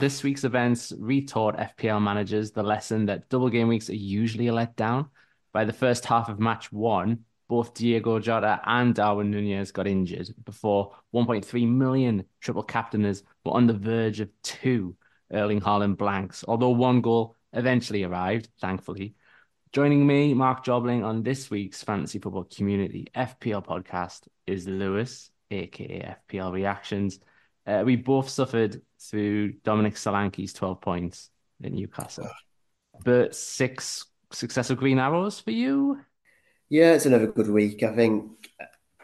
This week's events retaught FPL managers the lesson that double game weeks are usually a letdown. By the first half of match one, both Diogo Jota and Darwin Nunez got injured before 1.3 million triple captainers were on the verge of two Erling Haaland blanks, although one goal eventually arrived, thankfully. Joining me, Marc Jobling, on this week's Fantasy Football Community FPL podcast is Louis, aka FPL Reactions. Uh, we both suffered through Dominic Solanke's 12 points in Newcastle. But six successive green arrows for you? Yeah, it's another good week. I think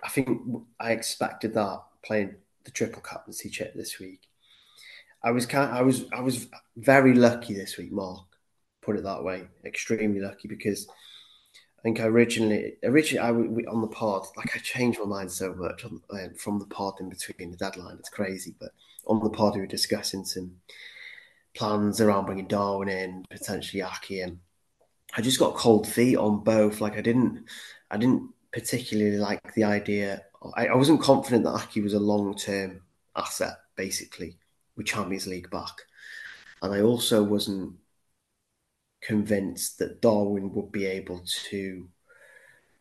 I think I expected that playing the triple captaincy chip this week. I was kind I was I was very lucky this week, Marc. Put it that way, extremely lucky because I think originally, originally I we, on the pod, like I changed my mind so much on, um, from the pod in between the deadline. It's crazy, but on the pod we were discussing some plans around bringing Darwin in, potentially Ake, and I just got cold feet on both. Like I didn't, I didn't particularly like the idea. I, I wasn't confident that Ake was a long term asset, basically, with Champions League back, and I also wasn't convinced that Darwin would be able to,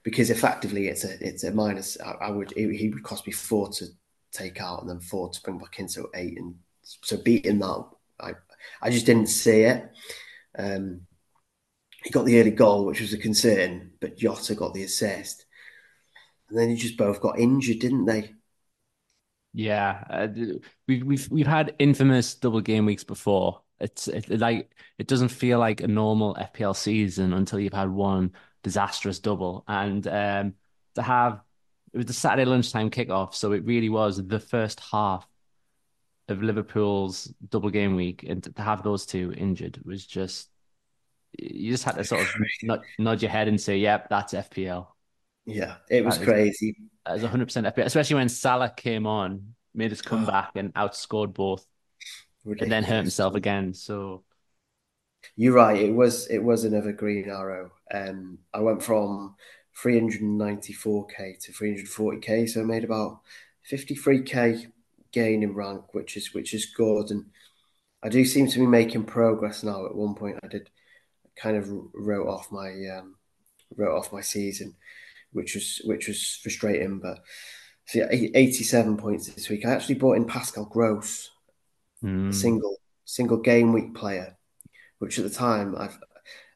because effectively it's a it's a minus. I, I would he would cost me four to take out and then four to bring back in, so eight, and so beating that, I I just didn't see it. Um, he got the early goal, which was a concern, but Jota got the assist, and then you just both got injured, didn't they? Yeah, uh, we've we've we've had infamous double game weeks before, it's it, like it doesn't feel like a normal FPL season until you've had one disastrous double. And um, to have it was the Saturday lunchtime kickoff, so it really was the first half of Liverpool's double game week, and to have those two injured was just you just had to sort of nod, nod your head and say, "Yep, that's FPL." Yeah, it was that crazy. It was 100 percent FPL, especially when Salah came on, made us come oh. back and outscored both Ridiculous. and then hurt himself again. So you're right. It was it was another green arrow. Um, I went from 394k to 340k, so I made about 53k gain in rank, which is which is good. And I do seem to be making progress now. At one point, I did kind of wrote off my um, wrote off my season, which was which was frustrating. But so yeah, 87 points this week. I actually bought in Pascal Gross mm. single single game week player, which at the time I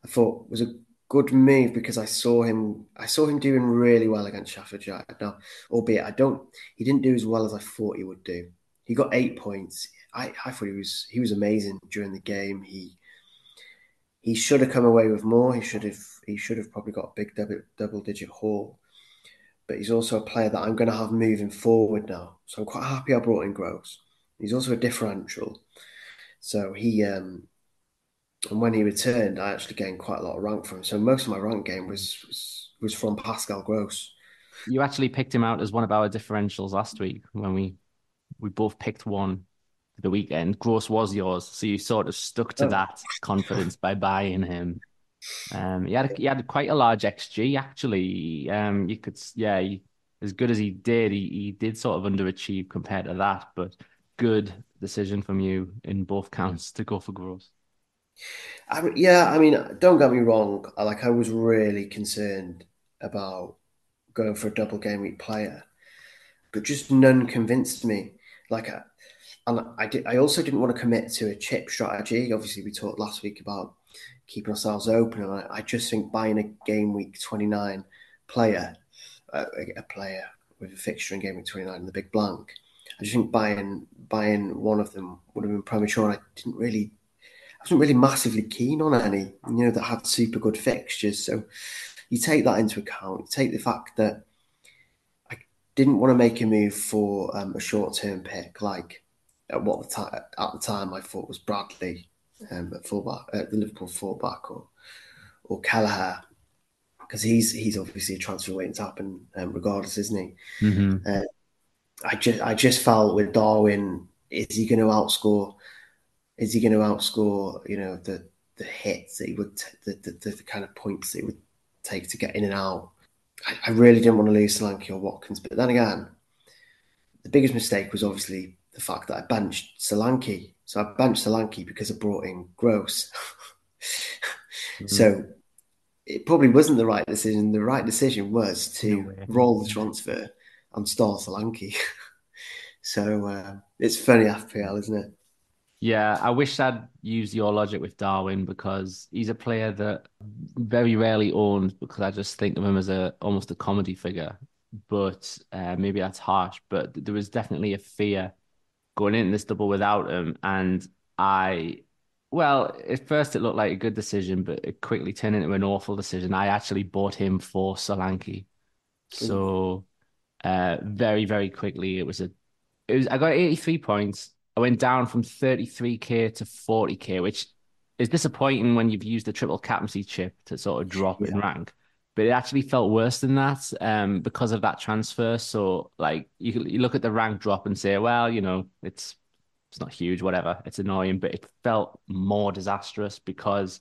I thought was a good move because I saw him I saw him doing really well against United. Now, albeit I don't he didn't do as well as I thought he would do. He got eight points. I, I thought he was he was amazing during the game. He he should have come away with more. He should have he should have probably got a big double double digit haul. But he's also a player that I'm going to have moving forward now. So I'm quite happy I brought in Gross. He's also a differential. So he, um, and when he returned, I actually gained quite a lot of rank from him. So most of my rank game was was, was from Pascal Gross. You actually picked him out as one of our differentials last week when we we both picked one the weekend. Gross was yours, so you sort of stuck to oh. that confidence by buying him. Um, he had he had quite a large XG actually. Um, you could yeah, he, as good as he did, he, he did sort of underachieve compared to that, but good decision from you in both counts to go for Gross. I, yeah, I mean, don't get me wrong. Like, I was really concerned about going for a double game week player, but just none convinced me. Like, I, and I did. I also didn't want to commit to a chip strategy. Obviously, we talked last week about keeping ourselves open, and I, I just think buying a game week twenty nine player, uh, a player with a fixture in game week twenty nine in the big blank, I just think buying buying one of them would have been premature. I didn't really, I wasn't really massively keen on any, you know, that had super good fixtures. So you take that into account. You take the fact that I didn't want to make a move for um, a short term pick like at what the time at the time I thought was Bradley um, at fullback, at the Liverpool fullback, or or Kelleher, because he's he's obviously a transfer waiting to happen, um, regardless, isn't he? Mm-hmm. Uh, I just I just felt with Darwin, is he going to outscore? Is he going to outscore? You know the the hits that he would, t- the, the, the kind of points that he would take to get in and out. I, I really didn't want to lose Solanke or Watkins, but then again, the biggest mistake was obviously the fact that I benched Solanke. So I benched Solanke because I brought in Gross. mm-hmm. So it probably wasn't the right decision. The right decision was to no roll the transfer and start Solanke. so uh, it's funny FPL, isn't it? Yeah, I wish I'd used your logic with Darwin because he's a player that very rarely owned because I just think of him as a almost a comedy figure. But uh, maybe that's harsh. But there was definitely a fear going into this double without him, and I, well, at first it looked like a good decision, but it quickly turned into an awful decision. I actually bought him for Solanke, so uh, very very quickly it was a, it was I got eighty three points I went down from 33k to 40k, which is disappointing when you've used the triple captaincy chip to sort of drop yeah. in rank. But it actually felt worse than that um, because of that transfer. So, like, you you look at the rank drop and say, well, you know, it's it's not huge, whatever. It's annoying, but it felt more disastrous because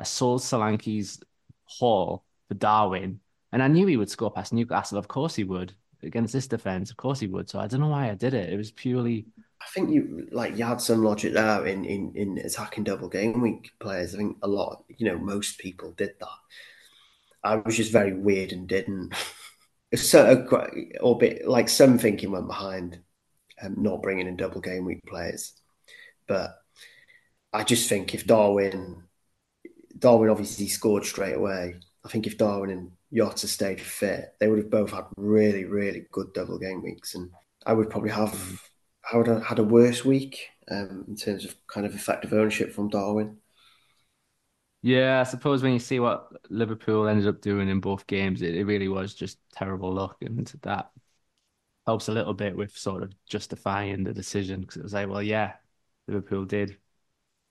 I sold Solanke's haul for Darwin, and I knew he would score past Newcastle. Of course he would against this defense. Of course he would. So I don't know why I did it. It was purely I think you like you had some logic there in, in, in attacking double game week players. I think a lot, you know, most people did that. I was just very weird and didn't. Of or bit like some thinking went behind um, not bringing in double game week players, but I just think if Darwin, Darwin obviously scored straight away. I think if Darwin and Jota stayed fit, they would have both had really, really good double game weeks, and I would probably have I would have had a worse week um, in terms of kind of effective ownership from Darwin. Yeah, I suppose when you see what Liverpool ended up doing in both games, it, it really was just terrible luck, and that helps a little bit with sort of justifying the decision because it was like, well, yeah, Liverpool did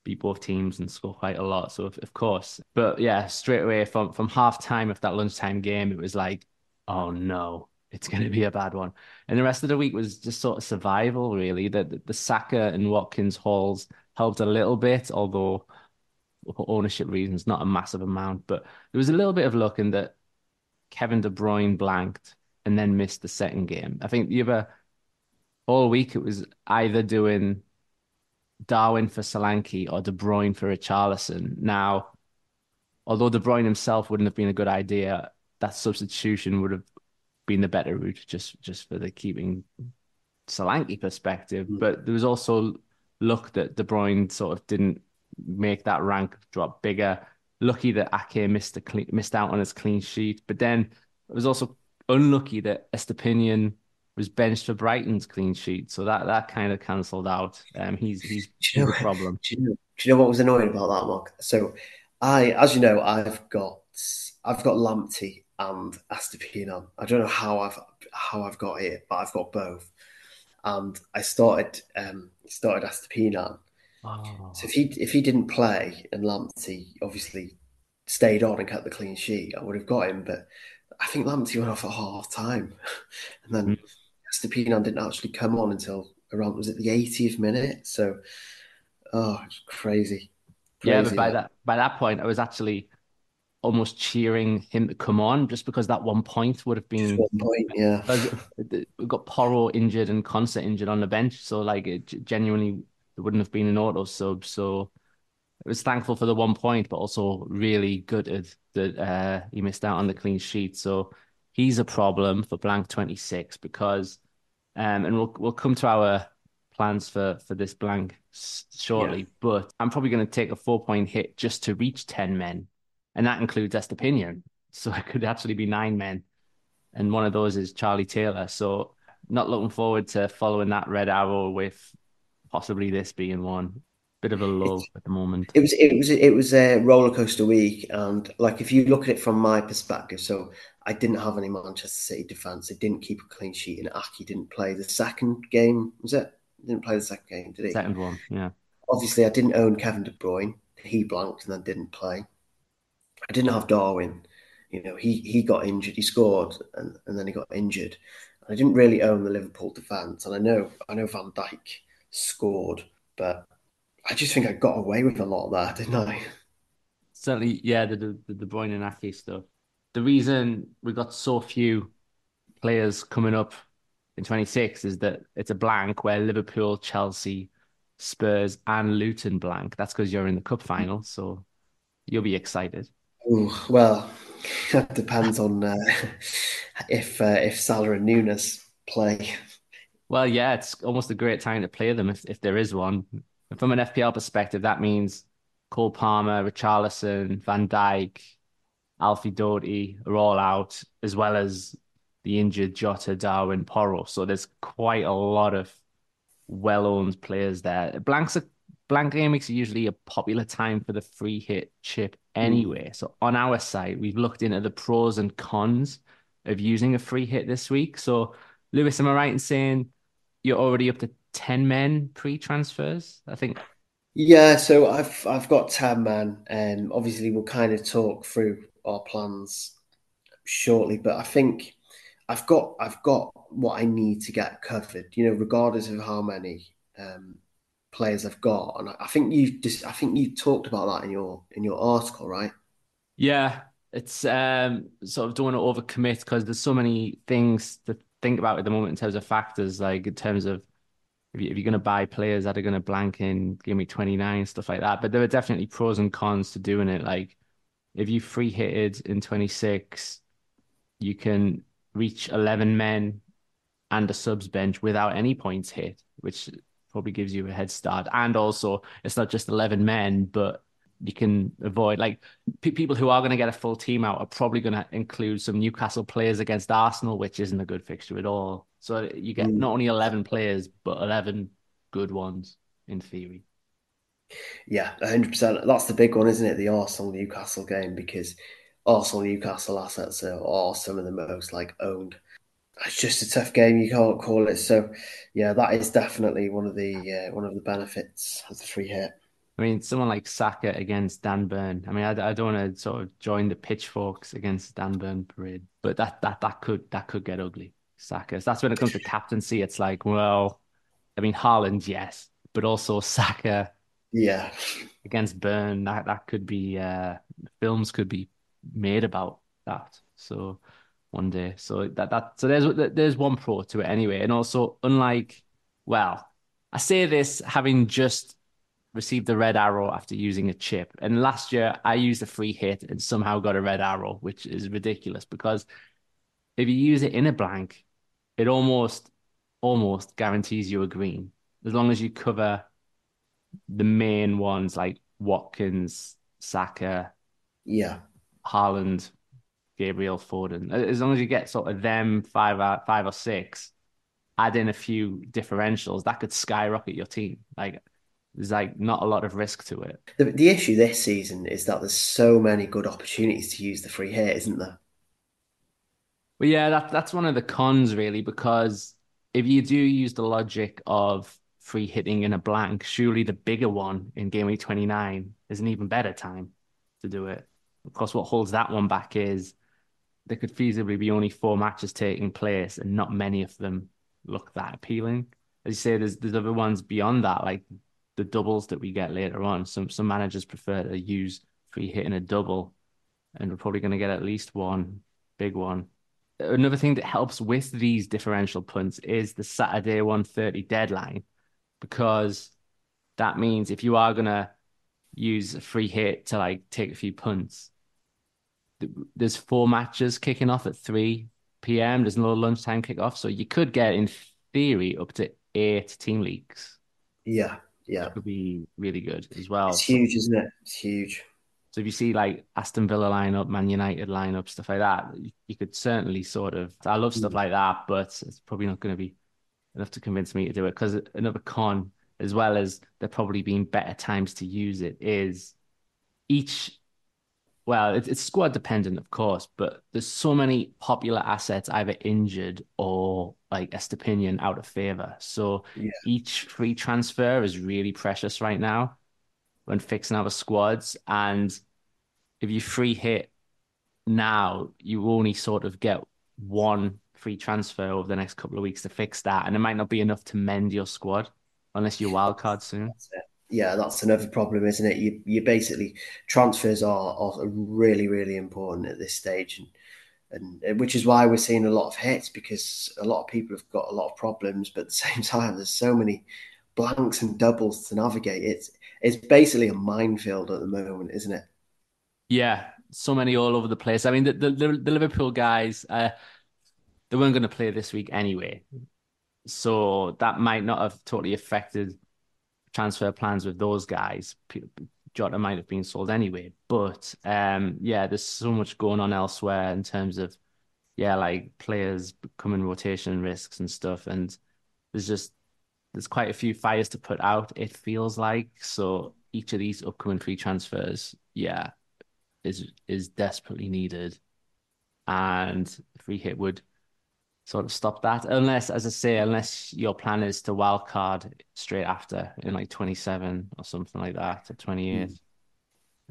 beat both teams and score quite a lot, so of, of course. But yeah, straight away from from half time of that lunchtime game, it was like, oh no, it's going to be a bad one. And the rest of the week was just sort of survival, really. The, the, the Saka and Watkins hauls helped a little bit, although for ownership reasons, not a massive amount. But there was a little bit of luck in that Kevin De Bruyne blanked and then missed the second game. I think the other all week it was either doing Darwin for Solanke or De Bruyne for Richarlison. Now, although De Bruyne himself wouldn't have been a good idea, that substitution would have been the better route just just for the keeping Solanke perspective. Mm. But there was also luck that De Bruyne sort of didn't make that rank drop bigger. Lucky that Ake missed clean, missed out on his clean sheet, but then it was also unlucky that Estupiñán was benched for Brighton's clean sheet, so that that kind of cancelled out. Um, he's he's, he's a problem. Do you, know, do you know what was annoying about that, Marc? So, I, as you know, I've got I've got Lamptey and Estupiñán. I don't know how I've how I've got it, but I've got both. And I started um, started Estupiñán. Oh. So if he if he didn't play and Lamptey obviously stayed on and kept the clean sheet, I would have got him. But I think Lamptey went off at half time, and then Estupiñán didn't actually come on until around was it the 80th minute? So, oh, it's crazy. crazy. Yeah, but by that by that point, I was actually almost cheering him to come on just because that one point would have been one point, yeah. We've got Porro injured and Konsa injured on the bench, so like it genuinely there wouldn't have been an auto sub. So I was thankful for the one point, but also really gutted that uh, he missed out on the clean sheet. So he's a problem for blank twenty six because, um, and we'll we'll come to our plans for for this blank shortly. Yeah. But I'm probably going to take a four point hit just to reach ten men and that includes Estupiñán. So it could actually be nine men, and one of those is Charlie Taylor. So not looking forward to following that red arrow with possibly this being one. Bit of a lull at the moment. It was it was it was a roller coaster week, and like if you look at it from my perspective, so I didn't have any Manchester City defense. They didn't keep a clean sheet, and Ake didn't play the second game. Was it Didn't play the second game, did he? Second one, yeah. Obviously, I didn't own Kevin De Bruyne. He blanked and then didn't play. I didn't have Darwin. You know, he he got injured. He scored and, and then he got injured. I didn't really own the Liverpool defence, and I know I know Van Dijk scored, but I just think I got away with a lot of that, didn't I? Certainly, yeah, the the, the De Bruyne and Ake stuff. The reason we got so few players coming up in 26 is that it's a blank where Liverpool, Chelsea, Spurs, and Luton blank. That's because you're in the cup final, so you'll be excited. Ooh, well, that depends on uh, if uh, if Salah and Nunez play. Well, yeah, it's almost a great time to play them if, if there is one. From an FPL perspective, that means Cole Palmer, Richarlison, Van Dijk, Alfie Doughty are all out, as well as the injured Jota, Darwin, Porro. So there's quite a lot of well-owned players there. Blanks are, blank game weeks are usually a popular time for the free hit chip anyway. Mm. So on our site, we've looked into the pros and cons of using a free hit this week. So Louis, am I right in saying you're already up to 10 men pre-transfers? I think yeah, so I've I've got ten men, and obviously we'll kind of talk through our plans shortly. But I think I've got I've got what I need to get covered. You know, regardless of how many um, players I've got, and I think you just I think you talked about that in your in your article, right? Yeah, it's um, sort of don't want to overcommit because there's so many things to think about at the moment in terms of factors, like in terms of if, you, are going to buy players that are going to blank in give me 29 stuff like that. But there are definitely pros and cons to doing it. Like if you free hitted in 26, you can reach 11 men and a subs bench without any points hit, which probably gives you a head start. And also, it's not just 11 men, but you can avoid like p- people who are going to get a full team out are probably going to include some Newcastle players against Arsenal, which isn't a good fixture at all. So you get mm. not only 11 players, but 11 good ones in theory. Yeah, 100%. That's the big one, isn't it? The Arsenal Newcastle game, because Arsenal Newcastle assets are, are some of the most like owned. It's just a tough game. You can't call it. So, yeah, that is definitely one of the uh, one of the benefits of the free hit. I mean, someone like Saka against Dan Burn. I mean, I, I don't want to sort of join the pitchforks against Dan Burn parade, but that that that could that could get ugly. Saka. So that's when it comes to captaincy. It's like, well, I mean, Haaland, yes, but also Saka. Yeah. Against Burn, that that could be uh, films could be made about that. So one day, so that that so there's there's one pro to it anyway, and also unlike well, I say this having just received the red arrow after using a chip, and last year I used a free hit and somehow got a red arrow, which is ridiculous because if you use it in a blank, it almost almost guarantees you a green as long as you cover the main ones like Watkins, Saka, yeah, Haaland, Gabriel Foden. As long as you get sort of them five out five or six, add in a few differentials, that could skyrocket your team. Like there's like not a lot of risk to it. The, the issue this season is that there's so many good opportunities to use the free hit, isn't there? Well, yeah, that that's one of the cons really, because if you do use the logic of free hitting in a blank, surely the bigger one in game week 29 is an even better time to do it. Of course, what holds that one back is there could feasibly be only four matches taking place, and not many of them look that appealing. As you say, there's there's other ones beyond that, like the doubles that we get later on. Some some managers prefer to use free hitting a double, and we're probably going to get at least one big one. Another thing that helps with these differential punts is the Saturday 1:30 deadline, because that means if you are going to use a free hit to like take a few punts, there's four matches kicking off at 3 p.m. There's no lunchtime kickoff. So you could get, in theory, up to eight team leagues. Yeah. Yeah. Could be really good as well. It's huge, isn't it? It's huge. So if you see like Aston Villa lineup, Man United lineup, stuff like that, you could certainly sort of. I love stuff mm. like that, but it's probably not going to be enough to convince me to do it. Because another con, as well as there probably being better times to use it, is each well, it's, it's squad dependent, of course, but there's so many popular assets either injured or like Estupiñán out of favor. So Yeah. each free transfer is really precious right now when fixing our squads. And if you free hit now, you only sort of get one free transfer over the next couple of weeks to fix that. And it might not be enough to mend your squad unless you wild card soon. yeah, that's another problem, isn't it? You you basically transfers are, are really really important at this stage, and and which is why we're seeing a lot of hits because a lot of people have got a lot of problems, but at the same time, there's so many blanks and doubles to navigate. It's it's basically a minefield at the moment, isn't it? Yeah, so many all over the place. I mean, the the, the Liverpool guys, uh, they weren't going to play this week anyway, so that might not have totally affected transfer plans with those guys. Jota might have been sold anyway, but um, yeah, there's so much going on elsewhere in terms of yeah, like players becoming rotation risks and stuff, and there's just there's quite a few fires to put out. It feels like so each of these upcoming free transfers, yeah, is is desperately needed, and free hit would sort of stop that. Unless, as I say, unless your plan is to wild card straight after in like 27 or something like that, or 28. Mm.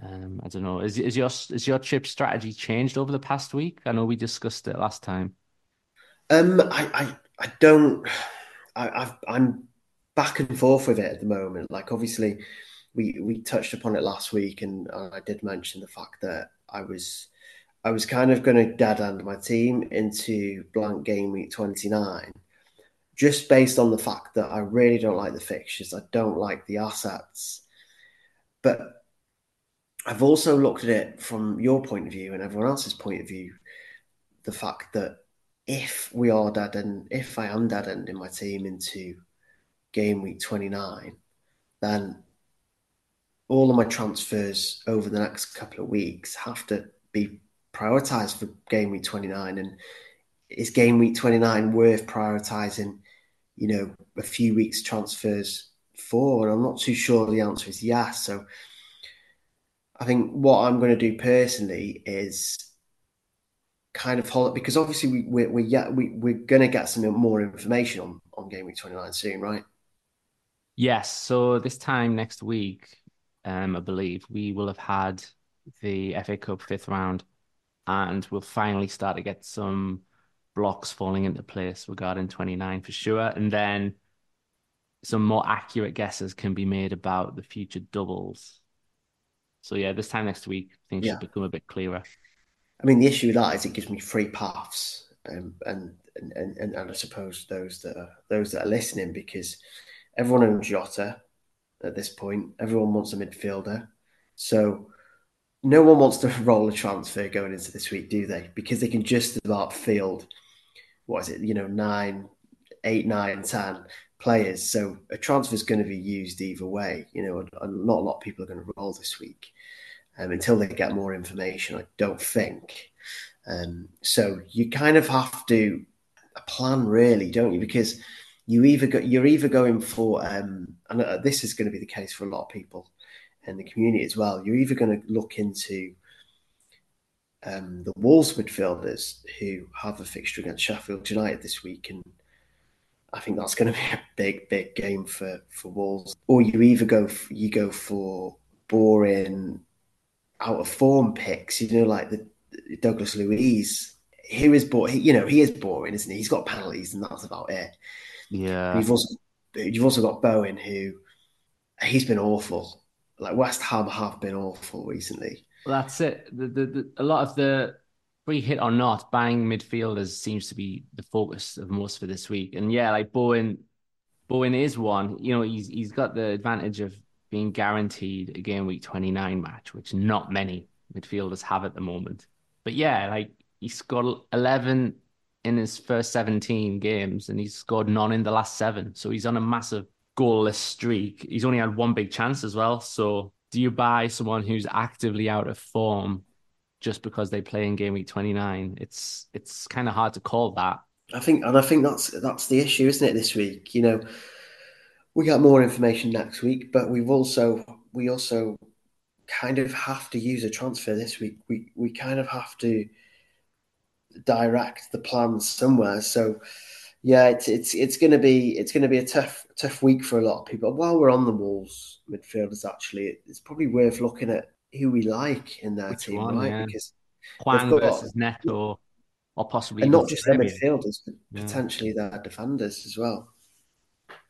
Um, I don't know. Is is your is your chip strategy changed over the past week? I know we discussed it last time. Um, I I, I don't. I I've, I'm back and forth with it at the moment. Like obviously, we we touched upon it last week, and I did mention the fact that I was I was kind of going to dead end my team into blank game week 29, just based on the fact that I really don't like the fixtures. I don't like the assets. But I've also looked at it from your point of view and everyone else's point of view. The fact that if we are dead end, if I am dead ending my team into game week 29, then all of my transfers over the next couple of weeks have to be prioritized for game week 29 and is game week 29 worth prioritizing you know a few weeks transfers for? And i'm not too sure the answer is yes. So i think what i'm going to do personally is kind of hold it because obviously we, we're, we're, yeah, we, we're going to get some more information on, on game week 29 soon right? Yes. So this time next week um, i believe we will have had the fa cup fifth round and we'll finally start to get some blocks falling into place regarding 29 for sure. And then some more accurate guesses can be made about the future doubles. So yeah, this time next week things yeah. should become a bit clearer. I mean, the issue with that is it gives me free paths, um, and, and and and I suppose those that are those that are listening because everyone owns Jota at this point. Everyone wants a midfielder, so no one wants to roll a transfer going into this week, do they? Because they can just about field what is it, you know, nine, eight, nine, ten players. So a transfer is going to be used either way. You know, not a lot of people are going to roll this week um, until they get more information. I don't think. Um, so you kind of have to plan, really, don't you? Because you either go, you're either going for, um, and uh, this is going to be the case for a lot of people in the community as well. You're either going to look into um, the Wolves midfielders who have a fixture against Sheffield United this week, and I think that's going to be a big, big game for for Wolves. Or you either go you go for boring, out of form picks, you know, like the Douglas Luiz. Who is boring? You know, he is boring, isn't he? He's got penalties, and that's about it. Yeah. You've also you've also got Bowen, who he's been awful like West Ham have been awful recently. Well, that's it. The, the, the, a lot of the free hit or not, bang midfielders seems to be the focus of most for this week. And yeah, like Bowen, Bowen is one. You know, he's he's got the advantage of being guaranteed a game week twenty nine match, which not many midfielders have at the moment. But yeah, like he scored eleven in his first seventeen games, and he's scored none in the last seven. So he's on a massive goalless streak. He's only had one big chance as well. So do you buy someone who's actively out of form just because they play in game week 29? It's it's kind of hard to call that. I think and I think that's that's the issue, isn't it, this week? You know, we got more information next week, but we've also we also kind of have to use a transfer this week. We we kind of have to direct the plans somewhere. So yeah, it's it's it's gonna be it's gonna be a tough tough week for a lot of people. While we're on the Wolves midfielders, actually, it's probably worth looking at who we like in their Which team, one, right? yeah. Because got- versus Neto, or possibly and not just their midfielders, but Yeah. potentially their defenders as well.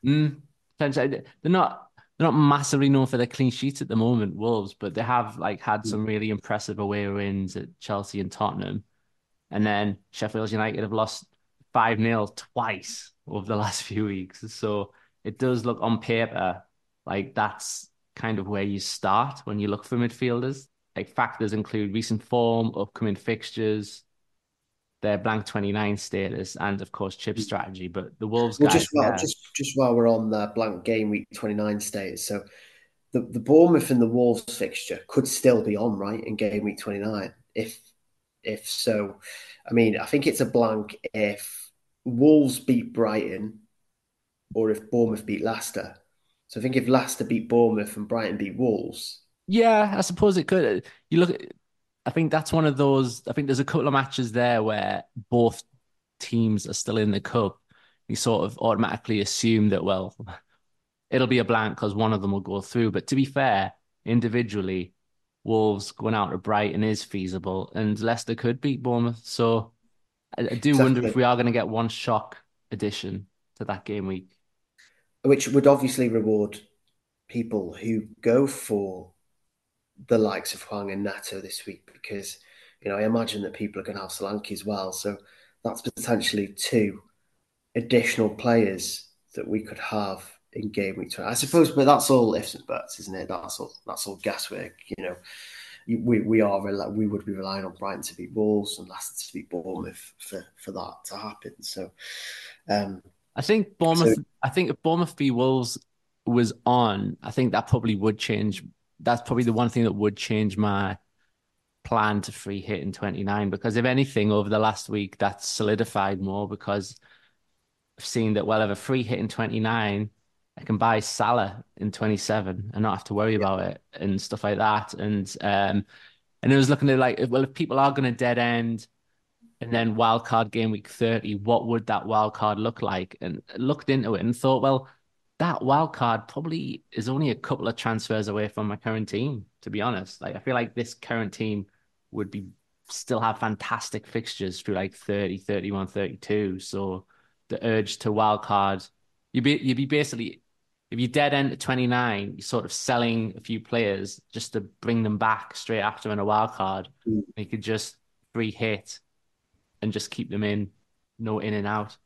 Mm, potentially. they're not they're not massively known for their clean sheets at the moment, Wolves, but they have like had Mm. some really impressive away wins at Chelsea and Tottenham, and then Sheffield United have lost five 0 twice over the last few weeks. So it does look on paper like that's kind of where you start when you look for midfielders. Like factors include recent form, upcoming fixtures. Their blank 29 status and of course chip strategy, but the Wolves. Well, guys, just while yeah. just just while we're on the blank game week twenty nine status, so the the Bournemouth and the Wolves fixture could still be on right in game week twenty nine. If if so, I mean, I think it's a blank if Wolves beat Brighton or if Bournemouth beat Leicester. So I think if Leicester beat Bournemouth and Brighton beat Wolves, Yeah, I suppose it could. You look, I think that's one of those. I think there's a couple of matches there where both teams are still in the cup. You sort of automatically assume that, well, it'll be a blank because one of them will go through. But to be fair, individually, Wolves going out to Brighton is feasible, and Leicester could beat Bournemouth. So I, I do wonder if we are going to get one shock addition to that game week. which would obviously reward people who go for the likes of Hwang and Neto this week because you know I imagine that people are going to have Solanke as well. So that's potentially two additional players that we could have in game week 20. I suppose, but that's all ifs and buts, isn't it? That's all. That's all guesswork. You know, we we are we would be relying on Brighton to beat Wolves and Leicester to beat Bournemouth for for that to happen. So. Um, I think Bournemouth. I think if Bournemouth v Wolves was on, I think that probably would change. That's probably the one thing that would change my plan to free hit in 29 because if anything over the last week that's solidified more because I've seen that well if a free hit in 29 I can buy Salah in 27 and not have to worry about it and stuff like that. And um and it was looking at like well if people are going to dead end and then wild card game week 30 what would that wild card look like? And looked into it and thought well that wild card probably is only a couple of transfers away from my current team to be honest. Like i feel like this current team would be still have fantastic fixtures through like 30 31 32 so the urge to wild card you'd be you'd be basically if you dead end at 29 you're sort of selling a few players just to bring them back straight after in a wild card Mm. you could just free hit and just keep them in no in and out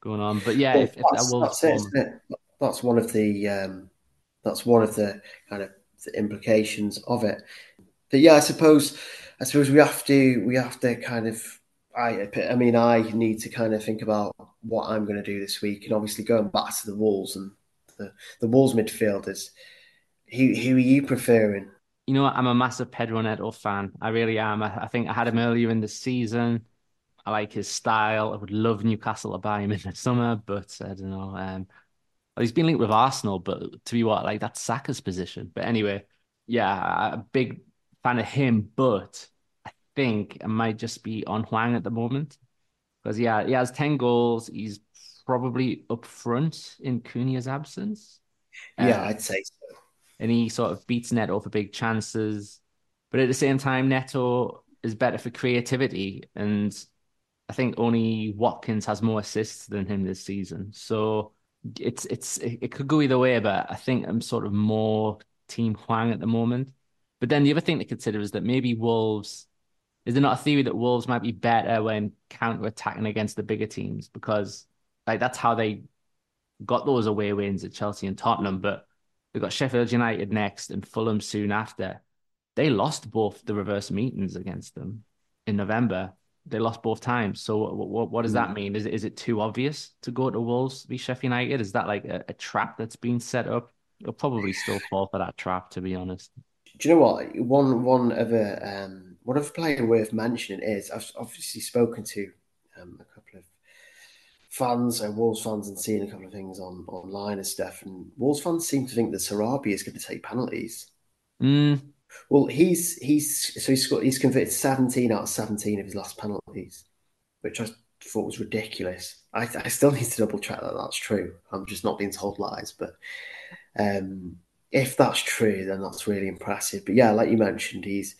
going on but yeah Well, if, if that that's, will that's it, isn't it? That's one of the um, that's one of the kind of the implications of it. But yeah, I suppose I suppose we have to we have to kind of I I mean I need to kind of think about what I'm going to do this week, and obviously going back to the walls and the the Wolves midfielders. Who who are you preferring? You know? I'm a massive Pedro Neto fan. I really am. I, I think I had him earlier in the season. I like his style. I would love Newcastle to buy him in the summer, but I don't know. Um, he's been linked with Arsenal, but to be what, like that's Saka's position. But anyway, yeah, a big fan of him, but I think I might just be on Hwang at the moment because yeah, he has 10 goals. He's probably up front in Cunha's absence. Yeah, Uh, I'd say so. and he sort of beats Neto for big chances. But at the same time, Neto is better for creativity. And I think only Watkins has more assists than him this season. So it's it's it, it could go either way, but I think I'm sort of more team Hwang at the moment. But then the other thing to consider is that maybe Wolves is there not a theory that Wolves might be better when counter attacking against the bigger teams? Because like that's how they got those away wins at Chelsea and Tottenham, but We've got Sheffield United next and Fulham soon after. They lost both the reverse meetings against them in November. They lost both times. So what, what, what does that mean? Is, is it too obvious to go to Wolves v Sheffield United? Is that like a, a trap that's been set up? You'll probably still fall for that trap, to be honest. Do you know what? One one other um, one other player worth mentioning is I've obviously spoken to um, a fans, uh, Wolves fans, and seeing a couple of things on online and stuff. And Wolves fans seem to think that Sarabia is going to take penalties. Mm, Well, he's he's so he's got he's converted 17 out of 17 of his last penalties, which I thought was ridiculous. I, I still need to double check that that's true. I'm just not being told lies, but um, if that's true, then that's really impressive. But yeah, like you mentioned, he's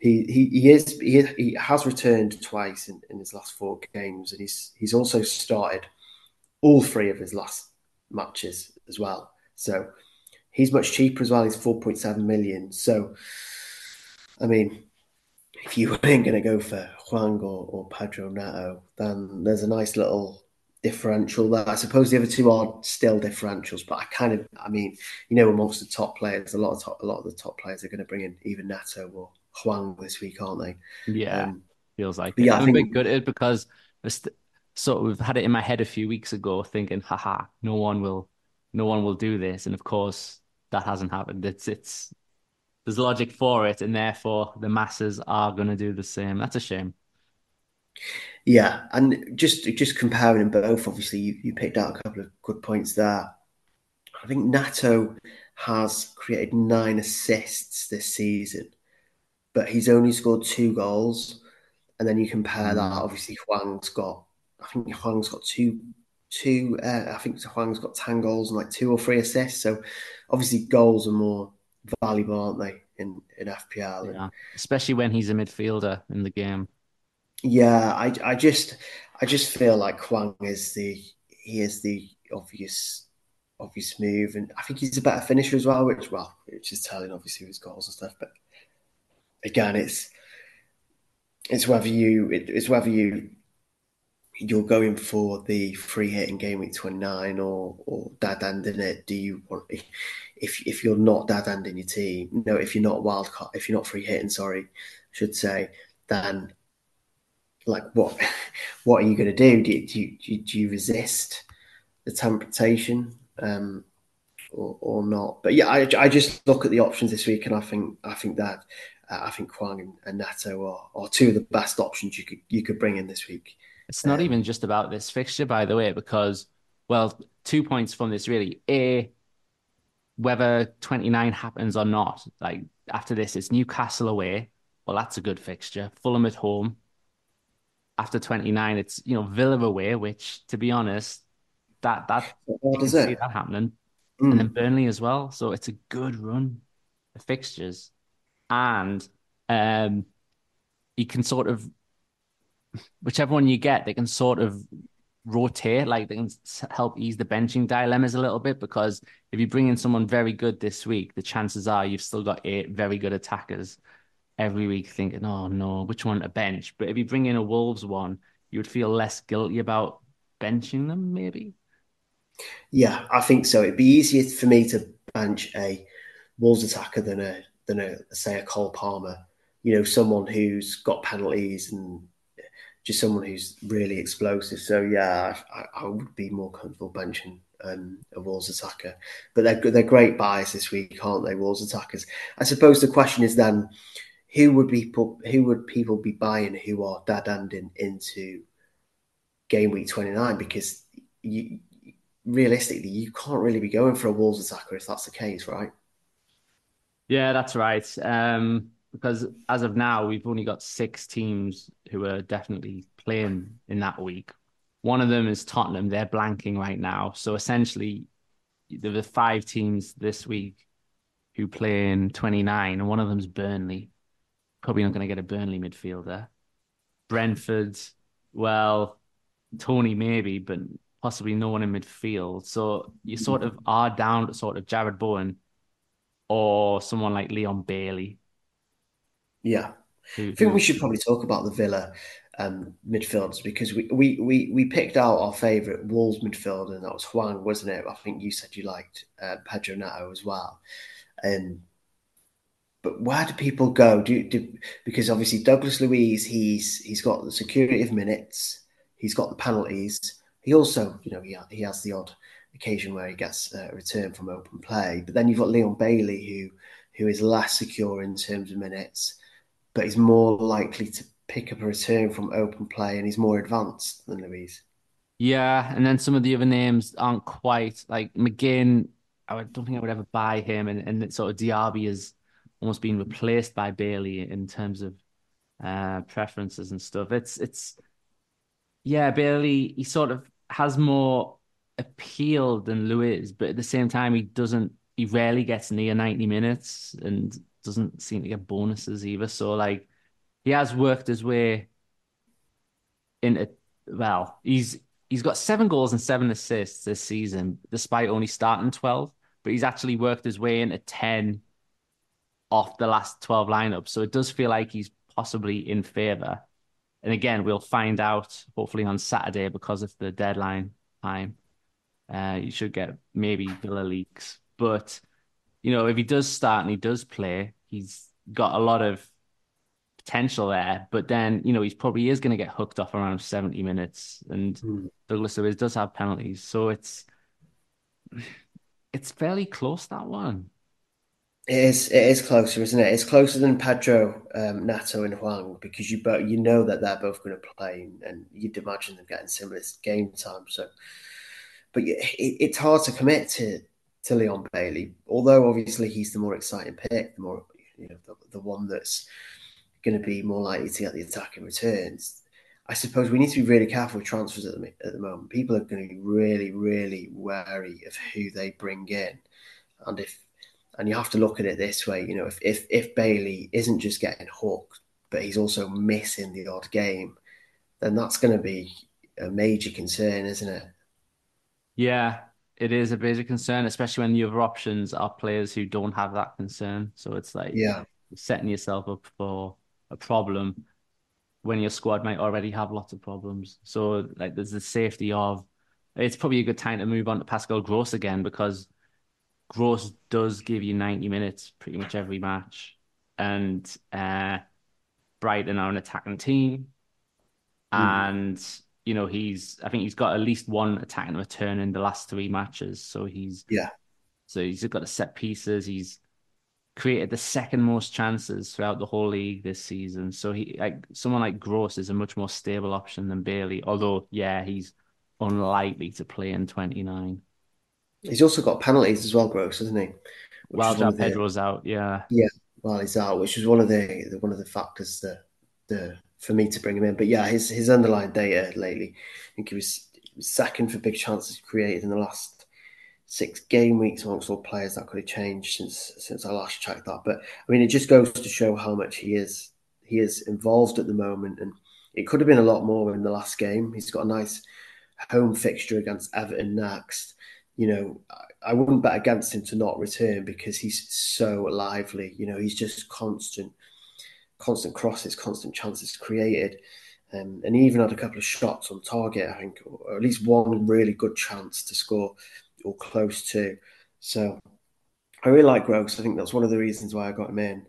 he he, he is he, he has returned twice in, in his last four games, and he's he's also started all three of his last matches as well. So he's much cheaper as well. He's four point seven million. So I mean, if you weren't going to go for Hwang or, or Pedro Neto, then there's a nice little differential there. I suppose the other two are still differentials, but I kind of, I mean, you know, amongst the top players, a lot of top, a lot of the top players are going to bring in either Neto or Hwang this week, aren't they? Yeah, um, feels like it. Yeah, I think a bit gutted because sort of had it in my head a few weeks ago, thinking, haha, no one will, no one will do this, and of course that hasn't happened. It's it's there's logic for it, and therefore the masses are going to do the same. That's a shame. Yeah, and just just comparing them both, obviously you, you picked out a couple of good points there. I think Neto has created nine assists this season, but he's only scored two goals. And then you compare that, mm. obviously Hwang's got, I think Hwang's got two, two. Uh, I think Hwang's got ten goals and like two or three assists. So obviously goals are more valuable, aren't they, in in FPL? Yeah, especially when he's a midfielder in the game. Yeah, I, I just I just feel like Huang is the he is the obvious obvious move, and I think he's a better finisher as well, which well, which is telling obviously with his goals and stuff. But again, it's it's whether you it, it's whether you you're going for the free hit in game week 29 or or dad ending it do you want if if you're not dad ending your team no if you're not wild card if you're not free hitting sorry should say then like what what are you going to do? Do you, do you, do you resist the temptation um, or, or not? But yeah, I, I just look at the options this week, and I think I think that uh, I think Hwang and, and Neto are, are two of the best options you could you could bring in this week. It's not um, even just about this fixture, by the way, because well, two points from this really. A whether 29 happens or not, like after this, it's Newcastle away. Well, that's a good fixture. Fulham at home after 29, it's you know Villa away, which to be honest, that that what is it? that happening, mm. and then Burnley as well. So it's a good run, the fixtures, and um, you can sort of whichever one you get, they can sort of rotate, like they can help ease the benching dilemmas a little bit. Because if you bring in someone very good this week, the chances are you've still got eight very good attackers every week thinking, oh no, which one to bench? But if you bring in a Wolves one, you would feel less guilty about benching them, maybe. Yeah, I think so. It'd be easier for me to bench a Wolves attacker than a than a say a Cole Palmer. You know, someone who's got penalties and just someone who's really explosive. So yeah, I, I would be more comfortable benching um, a Wolves attacker. But they're they're great buys this week, aren't they? Wolves attackers. I suppose the question is then who would people who would people be buying who are dad ending into game week 29 because you realistically you can't really be going for a Wolves attacker if that's the case, right? Yeah, that's right. Um, because as of now, we've only got six teams who are definitely playing in that week. One of them is Tottenham. They're blanking right now. So essentially, there are five teams this week who play in 29, and one of them is Burnley probably not going to get a Burnley midfielder. Brentford, well, Toney maybe, but possibly no one in midfield. So you sort of are down to sort of Jarrod Bowen or someone like Leon Bailey. Yeah. Who, I think we should probably talk about the Villa um, midfielders because we, we, we, we picked out our favourite Wolves midfielder and that was Hwang, wasn't it? I think you said you liked uh, Pedro Neto as well. And but where do people go? Do, do because obviously Douglas Luiz, he's he's got the security of minutes, he's got the penalties. He also, you know, he, he has the odd occasion where he gets a return from open play. But then you've got Leon Bailey, who who is less secure in terms of minutes, but he's more likely to pick up a return from open play, and he's more advanced than Luiz. Yeah, and then some of the other names aren't quite like McGinn. I don't think I would ever buy him, and, and sort of Diaby is almost been replaced by Bailey in terms of uh, preferences and stuff. It's it's yeah, Bailey. He sort of has more appeal than Luiz, but at the same time, he doesn't. He rarely gets near ninety minutes and doesn't seem to get bonuses either. So like, he has worked his way into well. He's he's got seven goals and seven assists this season, despite only starting twelve. But he's actually worked his way into ten off the last twelve lineups. So it does feel like he's possibly in favour. And again, we'll find out hopefully on Saturday because of the deadline time. Uh, you should get maybe Villa leaks, but you know if he does start and he does play, he's got a lot of potential there. But then you know he's probably is going to get hooked off around seventy minutes, and mm. Douglas Luiz does have penalties, so it's it's fairly close that one. It is. It is closer, isn't it? It's closer than Pedro, um, Neto, and Hwang because you both you know that they're both going to play, and you'd imagine them getting similar game time. So, but it, it's hard to commit to to Leon Bailey. Although obviously he's the more exciting pick, the more you know, the, the one that's going to be more likely to get the attacking returns. I suppose we need to be really careful with transfers at the, at the moment. People are going to be really, really wary of who they bring in, and if and you have to look at it this way, you know, if if, if Bailey isn't just getting hooked, but he's also missing the odd game, then that's going to be a major concern, isn't it? Yeah, it is a major concern, especially when the other options are players who don't have that concern. So it's like yeah, setting yourself up for a problem when your squad might already have lots of problems. So like there's the safety of it's probably a good time to move on to Pascal Gross again because Gross does give you 90 minutes pretty much every match. And uh, Brighton are an attacking team. Mm. And, you know, he's, I think he's got at least one attack and return in the last three matches. So he's, yeah. So he's got the set pieces. He's created the second most chances throughout the whole league this season. So he, like, someone like Gross is a much more stable option than Bailey. Although, yeah, he's unlikely to play in 29. He's also got penalties as well, Gross, isn't he? While João Pedro's out, yeah, yeah, while he's out, which was one of the one of the factors that the for me to bring him in. But yeah, his his underlying data lately, I think he was, second for big chances created in the last six game weeks amongst all players. That could have changed since since I last checked that. But I mean, it just goes to show how much he is he is involved at the moment, and it could have been a lot more in the last game. He's got a nice home fixture against Everton next you know, I wouldn't bet against him to not return because he's so lively. You know, he's just constant, constant crosses, constant chances created. Um, and he even had a couple of shots on target, I think, or at least one really good chance to score or close to. So I really like Gross. I think that's one of the reasons why I got him in.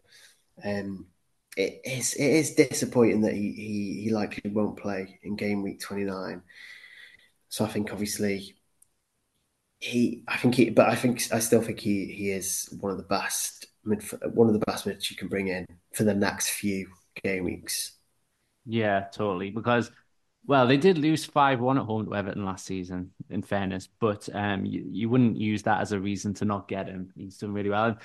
Um, it is it is disappointing that he, he he likely won't play in game week 29. So I think obviously he, I think he, but I think I still think he he is one of the best one of the best mids you can bring in for the next few game weeks. Yeah, totally. Because well, they did lose five one at home to Everton last season. In fairness, but um, you, you wouldn't use that as a reason to not get him. He's done really well.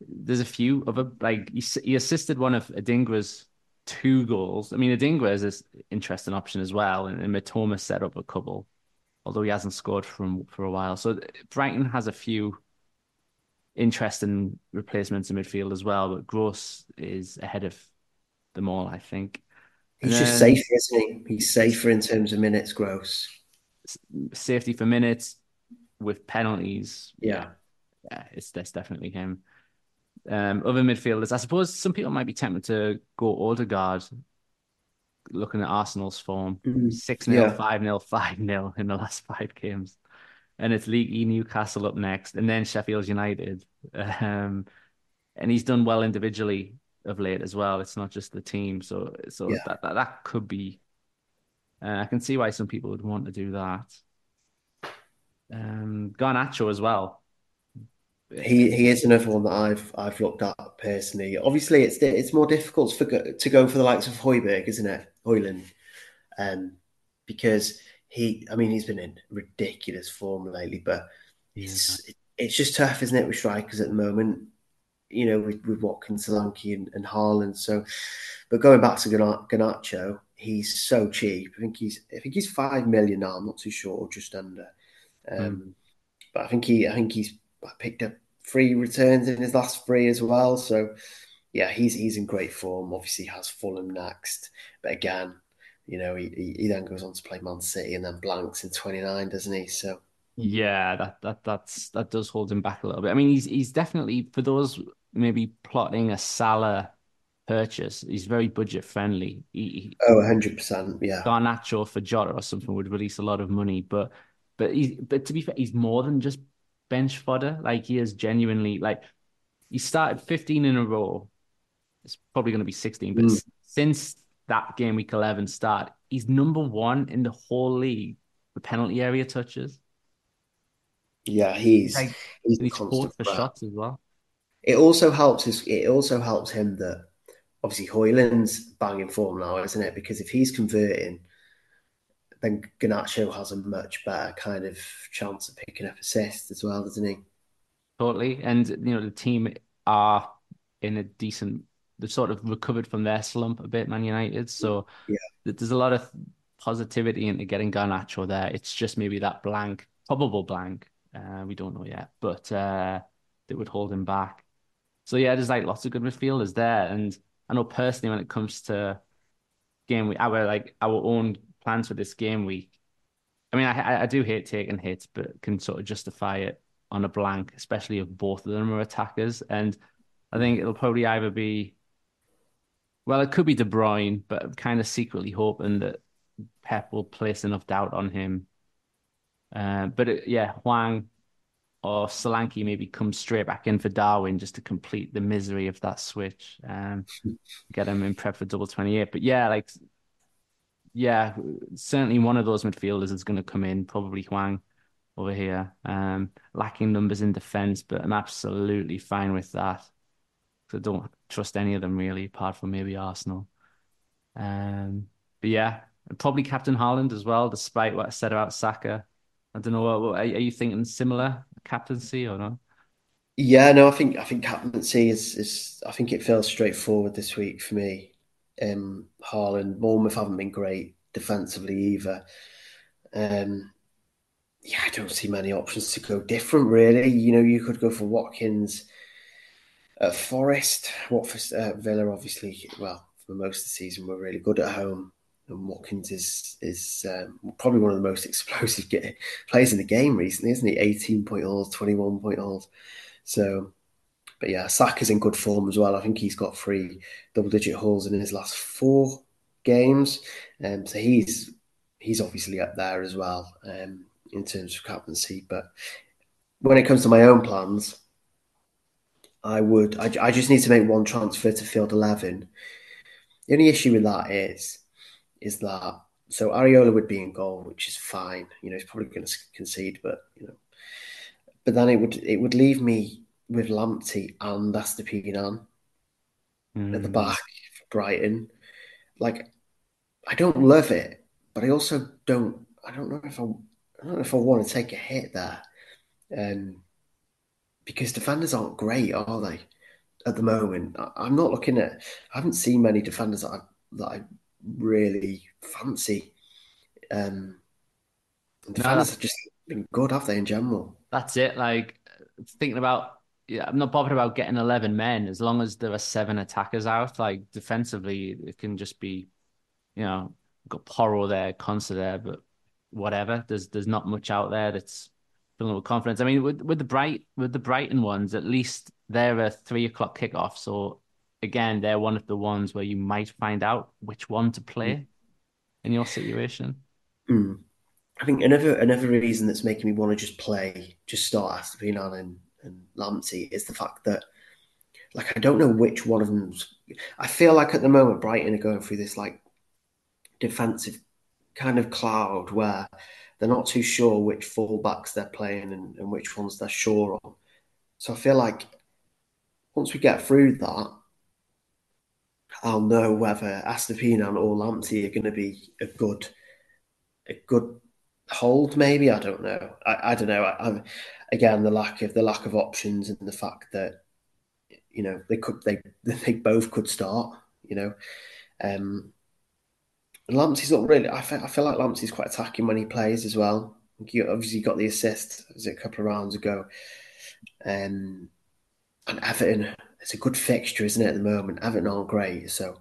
There's a few a like he, he assisted one of Adingra's two goals. I mean, Adingra is an interesting option as well, and, and Mitoma set up a couple although he hasn't scored from for a while. So Brighton has a few interesting replacements in midfield as well, but Gross is ahead of them all, I think. He's and just safer, isn't he? He's safer in terms of minutes, Gross. Safety for minutes with penalties. Yeah. Yeah, it's that's definitely him. Um, other midfielders, I suppose some people might be tempted to go Odegaard looking at Arsenal's form, mm-hmm. 6 0, 5 0, 5 0 in the last five games. And it's League E Newcastle up next, and then Sheffield United. Um, and he's done well individually of late as well. It's not just the team. So so yeah. that, that, that could be. Uh, I can see why some people would want to do that. Um, Garnacho as well. He he is another one that I've I've looked at personally. Obviously, it's it's more difficult for, to go for the likes of Højbjerg, isn't it? Højlund, um, because he, I mean, he's been in ridiculous form lately, but it's yeah. it's just tough, isn't it, with strikers at the moment? you know, with, with Watkins, Solanke, and, and Haaland. So, but going back to Garnacho, he's so cheap. I think he's I think he's five million now. I'm not too sure, or just under. Um, mm. But I think he I think he's picked up three returns in his last three as well. So yeah, he's he's in great form. Obviously, has Fulham next, but again, you know, he, he then goes on to play Man City and then blanks in 29, doesn't he? So yeah, that that that's that does hold him back a little bit. I mean, he's he's definitely for those maybe plotting a Salah purchase. He's very budget friendly. He, oh, 100%. Yeah. Garnacho for Jota or something would release a lot of money. But but he's but to be fair, he's more than just bench fodder. Like he is genuinely like he started 15 in a row. It's probably going to be 16, but mm. since that game week 11 start, he's number one in the whole league for penalty area touches. Yeah, he's like, he's, he's for shots as well. It also helps his, it also helps him that obviously Højlund's banging form now, isn't it? Because if he's converting, then Garnacho has a much better kind of chance of picking up assists as well, doesn't he? Totally. And, you know, the team are in a decent, they've sort of recovered from their slump a bit, Man United. So yeah. there's a lot of positivity into getting Garnacho there. It's just maybe that blank, probable blank. Uh, we don't know yet, but uh, that would hold him back. So yeah, there's like lots of good midfielders there. And I know personally when it comes to game week, our like our own plans for this game week. I mean, I I do hate taking hits, but can sort of justify it on a blank, especially if both of them are attackers. And I think it'll probably either be, well, it could be De Bruyne, but I'm kind of secretly hoping that Pep will place enough doubt on him. Uh, but it, yeah, Hwang or Solanke maybe come straight back in for Darwin just to complete the misery of that switch. Um, get him in prep for double 28. But yeah, like yeah, certainly one of those midfielders is going to come in, probably Hwang over here. Um, lacking numbers in defence, but I'm absolutely fine with that. I don't trust any of them really, apart from maybe Arsenal. Um, but yeah, probably Captain Haaland as well, despite what I said about Saka. I don't know. Are you thinking similar captaincy or not? Yeah, no, I think I think captaincy is is I think it feels straightforward this week for me um, Haaland. Bournemouth haven't been great defensively either. Um, yeah, I don't see many options to go different, really. You know, you could go for Watkins at Forest. Watford, uh, Villa, obviously, well, for most of the season, we're really good at home. And Watkins is is um, probably one of the most explosive get- players in the game recently, isn't he? 18 point hauls, 21 point hauls. So but yeah, Saka's in good form as well. I think he's got three double digit hauls in his last four games. Um, so he's he's obviously up there as well um, in terms of captaincy. But when it comes to my own plans, I would I, I just need to make one transfer to field eleven. The only issue with that is is that so Areola would be in goal, which is fine. You know, he's probably going to concede, but you know, but then it would it would leave me with Lamptey and Estupiñán mm. at the hmm. back for Brighton. Like, I don't love it, but I also don't. I don't know if I. I don't know if I want to take a hit there, um, because defenders aren't great, are they? At the moment, I, am not looking at. I haven't seen many defenders that I that I really fancy. Um, defenders no, have just been good, have they? In general, that's it. Like thinking about yeah, I'm not bothered about getting 11 men as long as there are seven attackers out. Like defensively, it can just be, you know, got Porro there, Konsa there, but whatever. There's there's not much out there that's filling with confidence. I mean, with with the bright with the Brighton ones, at least they're a three o'clock kickoff. So again, they're one of the ones where you might find out which one to play mm. in your situation. Mm. I think another another reason that's making me want to just play, just start Estupiñán and and Lamptey is the fact that, like, I don't know which one of them. I feel like at the moment Brighton are going through this like defensive kind of cloud where they're not too sure which fullbacks they're playing and, and which ones they're sure on. So I feel like once we get through that, I'll know whether Estupiñán or Lamptey are going to be a good, a good hold. Maybe I don't know. I, I don't know. I, again the lack of the lack of options and the fact that you know, they could they they both could start. You know, um, Lamptey's not really. I feel, I feel like Lamptey's quite attacking when he plays as well. He obviously got the assist was it, a couple of rounds ago, um, and Everton. It's a good fixture, isn't it? At the moment, Everton aren't great, so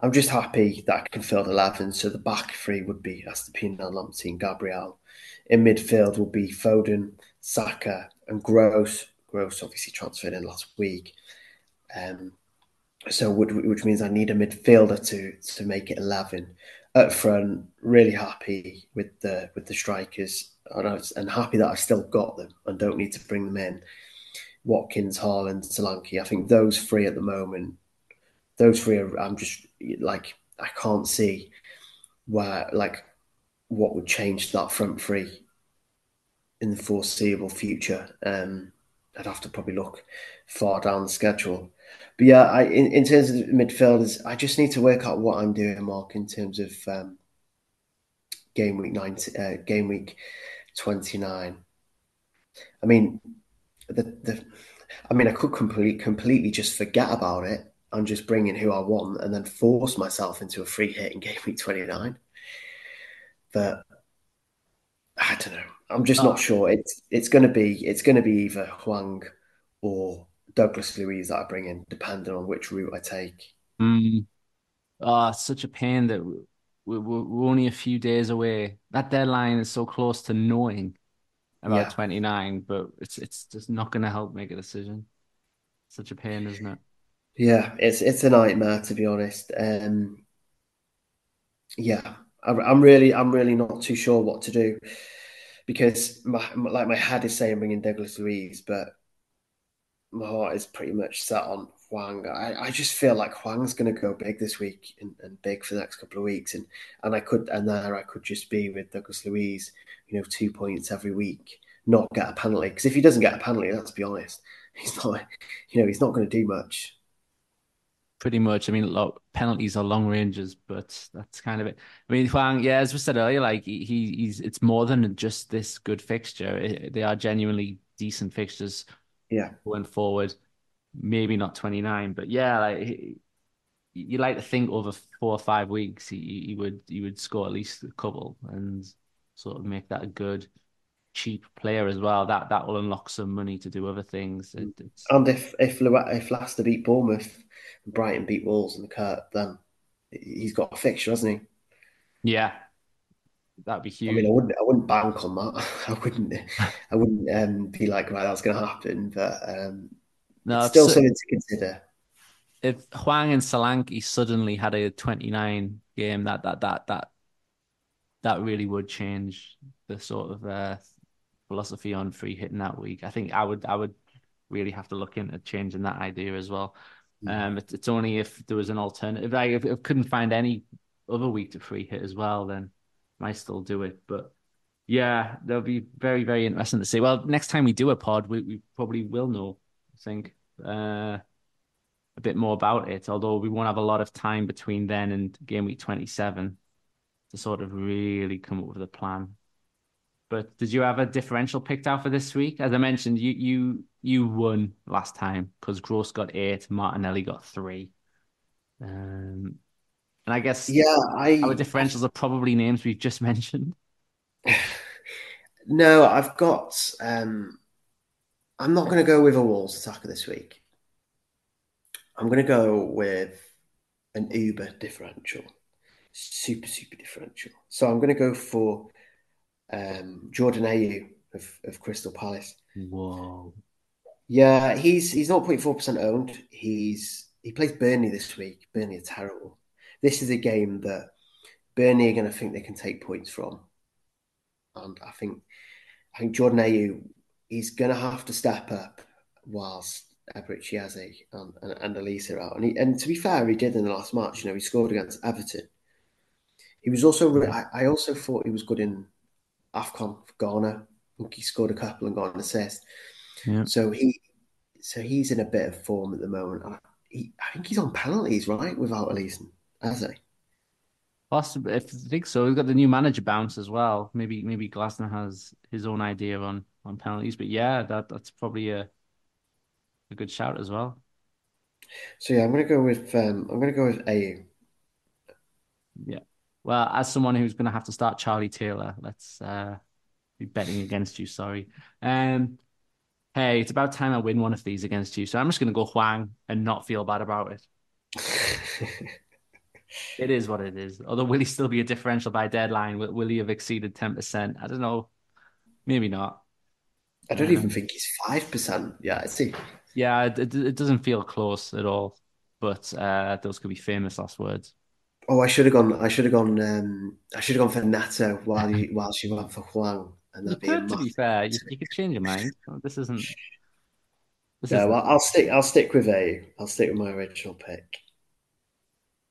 I'm just happy that I can fill field 11. So the back three would be Estupiñán, Lamptey, and Gabriel. In midfield will be Foden, Saka, and Gross. Gross obviously transferred in last week. Um, so which means I need a midfielder to to make it 11 up front. Really happy with the with the strikers, and happy that I've still got them and don't need to bring them in. Watkins, Haaland, Solanke. I think those three at the moment, those three are. I'm just like I can't see where like what would change that front three in the foreseeable future. Um, I'd have to probably look far down the schedule. But yeah, I in, in terms of midfielders, I just need to work out what I'm doing, Marc, in terms of um, game week 90, uh, game week twenty nine. I mean, the the, I mean, I could completely completely just forget about it and just bring in who I want, and then force myself into a free hit in game week twenty nine. But I don't know. I'm just oh. not sure. It's it's going to be it's going to be either Hwang or Douglas Luiz that I bring in, depending on which route I take. Mm. Oh, it's such a pain that we're, we're only a few days away. That deadline is so close to knowing about yeah. 29, but it's it's just not going to help make a decision. Such a pain, isn't it? Yeah, it's it's a nightmare to be honest. Um, yeah, I, I'm really I'm really not too sure what to do because my, like my head is saying bringing Douglas Luiz, but my heart is pretty much set on Hwang. I, I just feel like Hwang's going to go big this week and, and, big for the next couple of weeks, and and I could and there I could just be with Douglas Luiz, you know, two points every week, not get a penalty. Because if he doesn't get a penalty, let's be honest, he's not, you know, he's not going to do much. Pretty much. I mean, look, penalties are long ranges, but that's kind of it. I mean, Hwang, yeah, as we said earlier, like he, he's it's more than just this good fixture. They are genuinely decent fixtures yeah going forward. Maybe not 29, but yeah, like you like to think over four or five weeks he, he would he would score at least a couple and sort of make that a good cheap player as well. That that will unlock some money to do other things. It, and if if if Leicester beat Bournemouth, Brighton beat Wolves and the Kurt, then he's got a fixture, hasn't he? Yeah, that'd be huge. I mean, I wouldn't, I wouldn't bank on that. I wouldn't, I wouldn't um, be like, right, that's going to happen. But um, no, still so, something to consider. If Hwang and Solanke suddenly had a 29 game, that that that that that really would change the sort of uh, philosophy on free hitting that week. I think I would I would really have to look into changing that idea as well. Mm-hmm. Um, it, it's only if there was an alternative. I, if I couldn't find any other week to free hit as well, then might still do it. But yeah, that'll be very, very interesting to see. Well, next time we do a pod, we, we probably will know, I think, uh, a bit more about it. Although we won't have a lot of time between then and game week 27 to sort of really come up with a plan. But did you have a differential picked out for this week? As I mentioned, you you you won last time because Gross got eight, Martinelli got three. Um, and I guess yeah, I, our differentials are probably names we've just mentioned. no, I've got. Um, I'm not going to go with a Wolves attacker this week. I'm going to go with an Uber differential, super super differential. So I'm going to go for um, Jordan Ayew of, of Crystal Palace. Whoa. Yeah, he's he's not 0.4 percent owned. He's he plays Burnley this week. Burnley are terrible this is a game that Burnley are going to think they can take points from, and I think I think Jordan Ayew he's going to have to step up whilst Eberechi Eze and, and, and Olise are out. And, he, and to be fair, he did in the last match. You know, he scored against Everton. He was also. I, I also thought he was good in Afcon for Ghana. I think he scored a couple and got an assist. Yeah. So he, so he's in a bit of form at the moment. I, he, I think he's on penalties, right, without Olise. Has he? Possibly, if I think so. We've got the new manager bounce as well. Maybe maybe Glasner has his own idea on on penalties, but yeah, that that's probably a a good shout as well. So yeah, I'm going to go with um, I'm to go with Ayew. Yeah. Well, as someone who's going to have to start Charlie Taylor, let's uh, be betting against you. Sorry. Um, hey, it's about time I win one of these against you. So I'm just going to go Hwang and not feel bad about it. it is what it is. Although will he still be a differential by deadline? Will, will he have exceeded ten percent? I don't know. Maybe not. I don't um, even think he's five percent. Yeah, I see. Yeah, it, it, doesn't feel close at all. But uh, those could be famous last words. Oh, I should have gone. I should have gone. Um, I should have gone for Neto while you while she went for Hwang. And you could, to be fair, you, you, could change your mind. This isn't. This yeah, isn't... well, I'll stick. I'll stick with A. I'll stick with my original pick.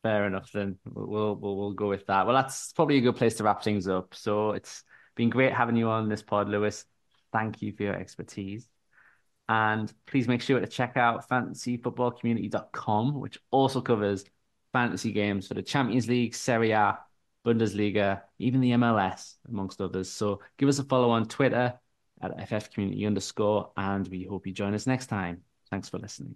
Fair enough. Then we'll we'll we'll go with that. Well, that's probably a good place to wrap things up. So it's been great having you on this pod, Louis. Thank you for your expertise. And please make sure to check out fantasyfootballcommunity.com, which also covers fantasy games for the Champions League, Serie A, Bundesliga, even the MLS, amongst others. So give us a follow on Twitter at ffcommunity underscore, and we hope you join us next time. Thanks for listening.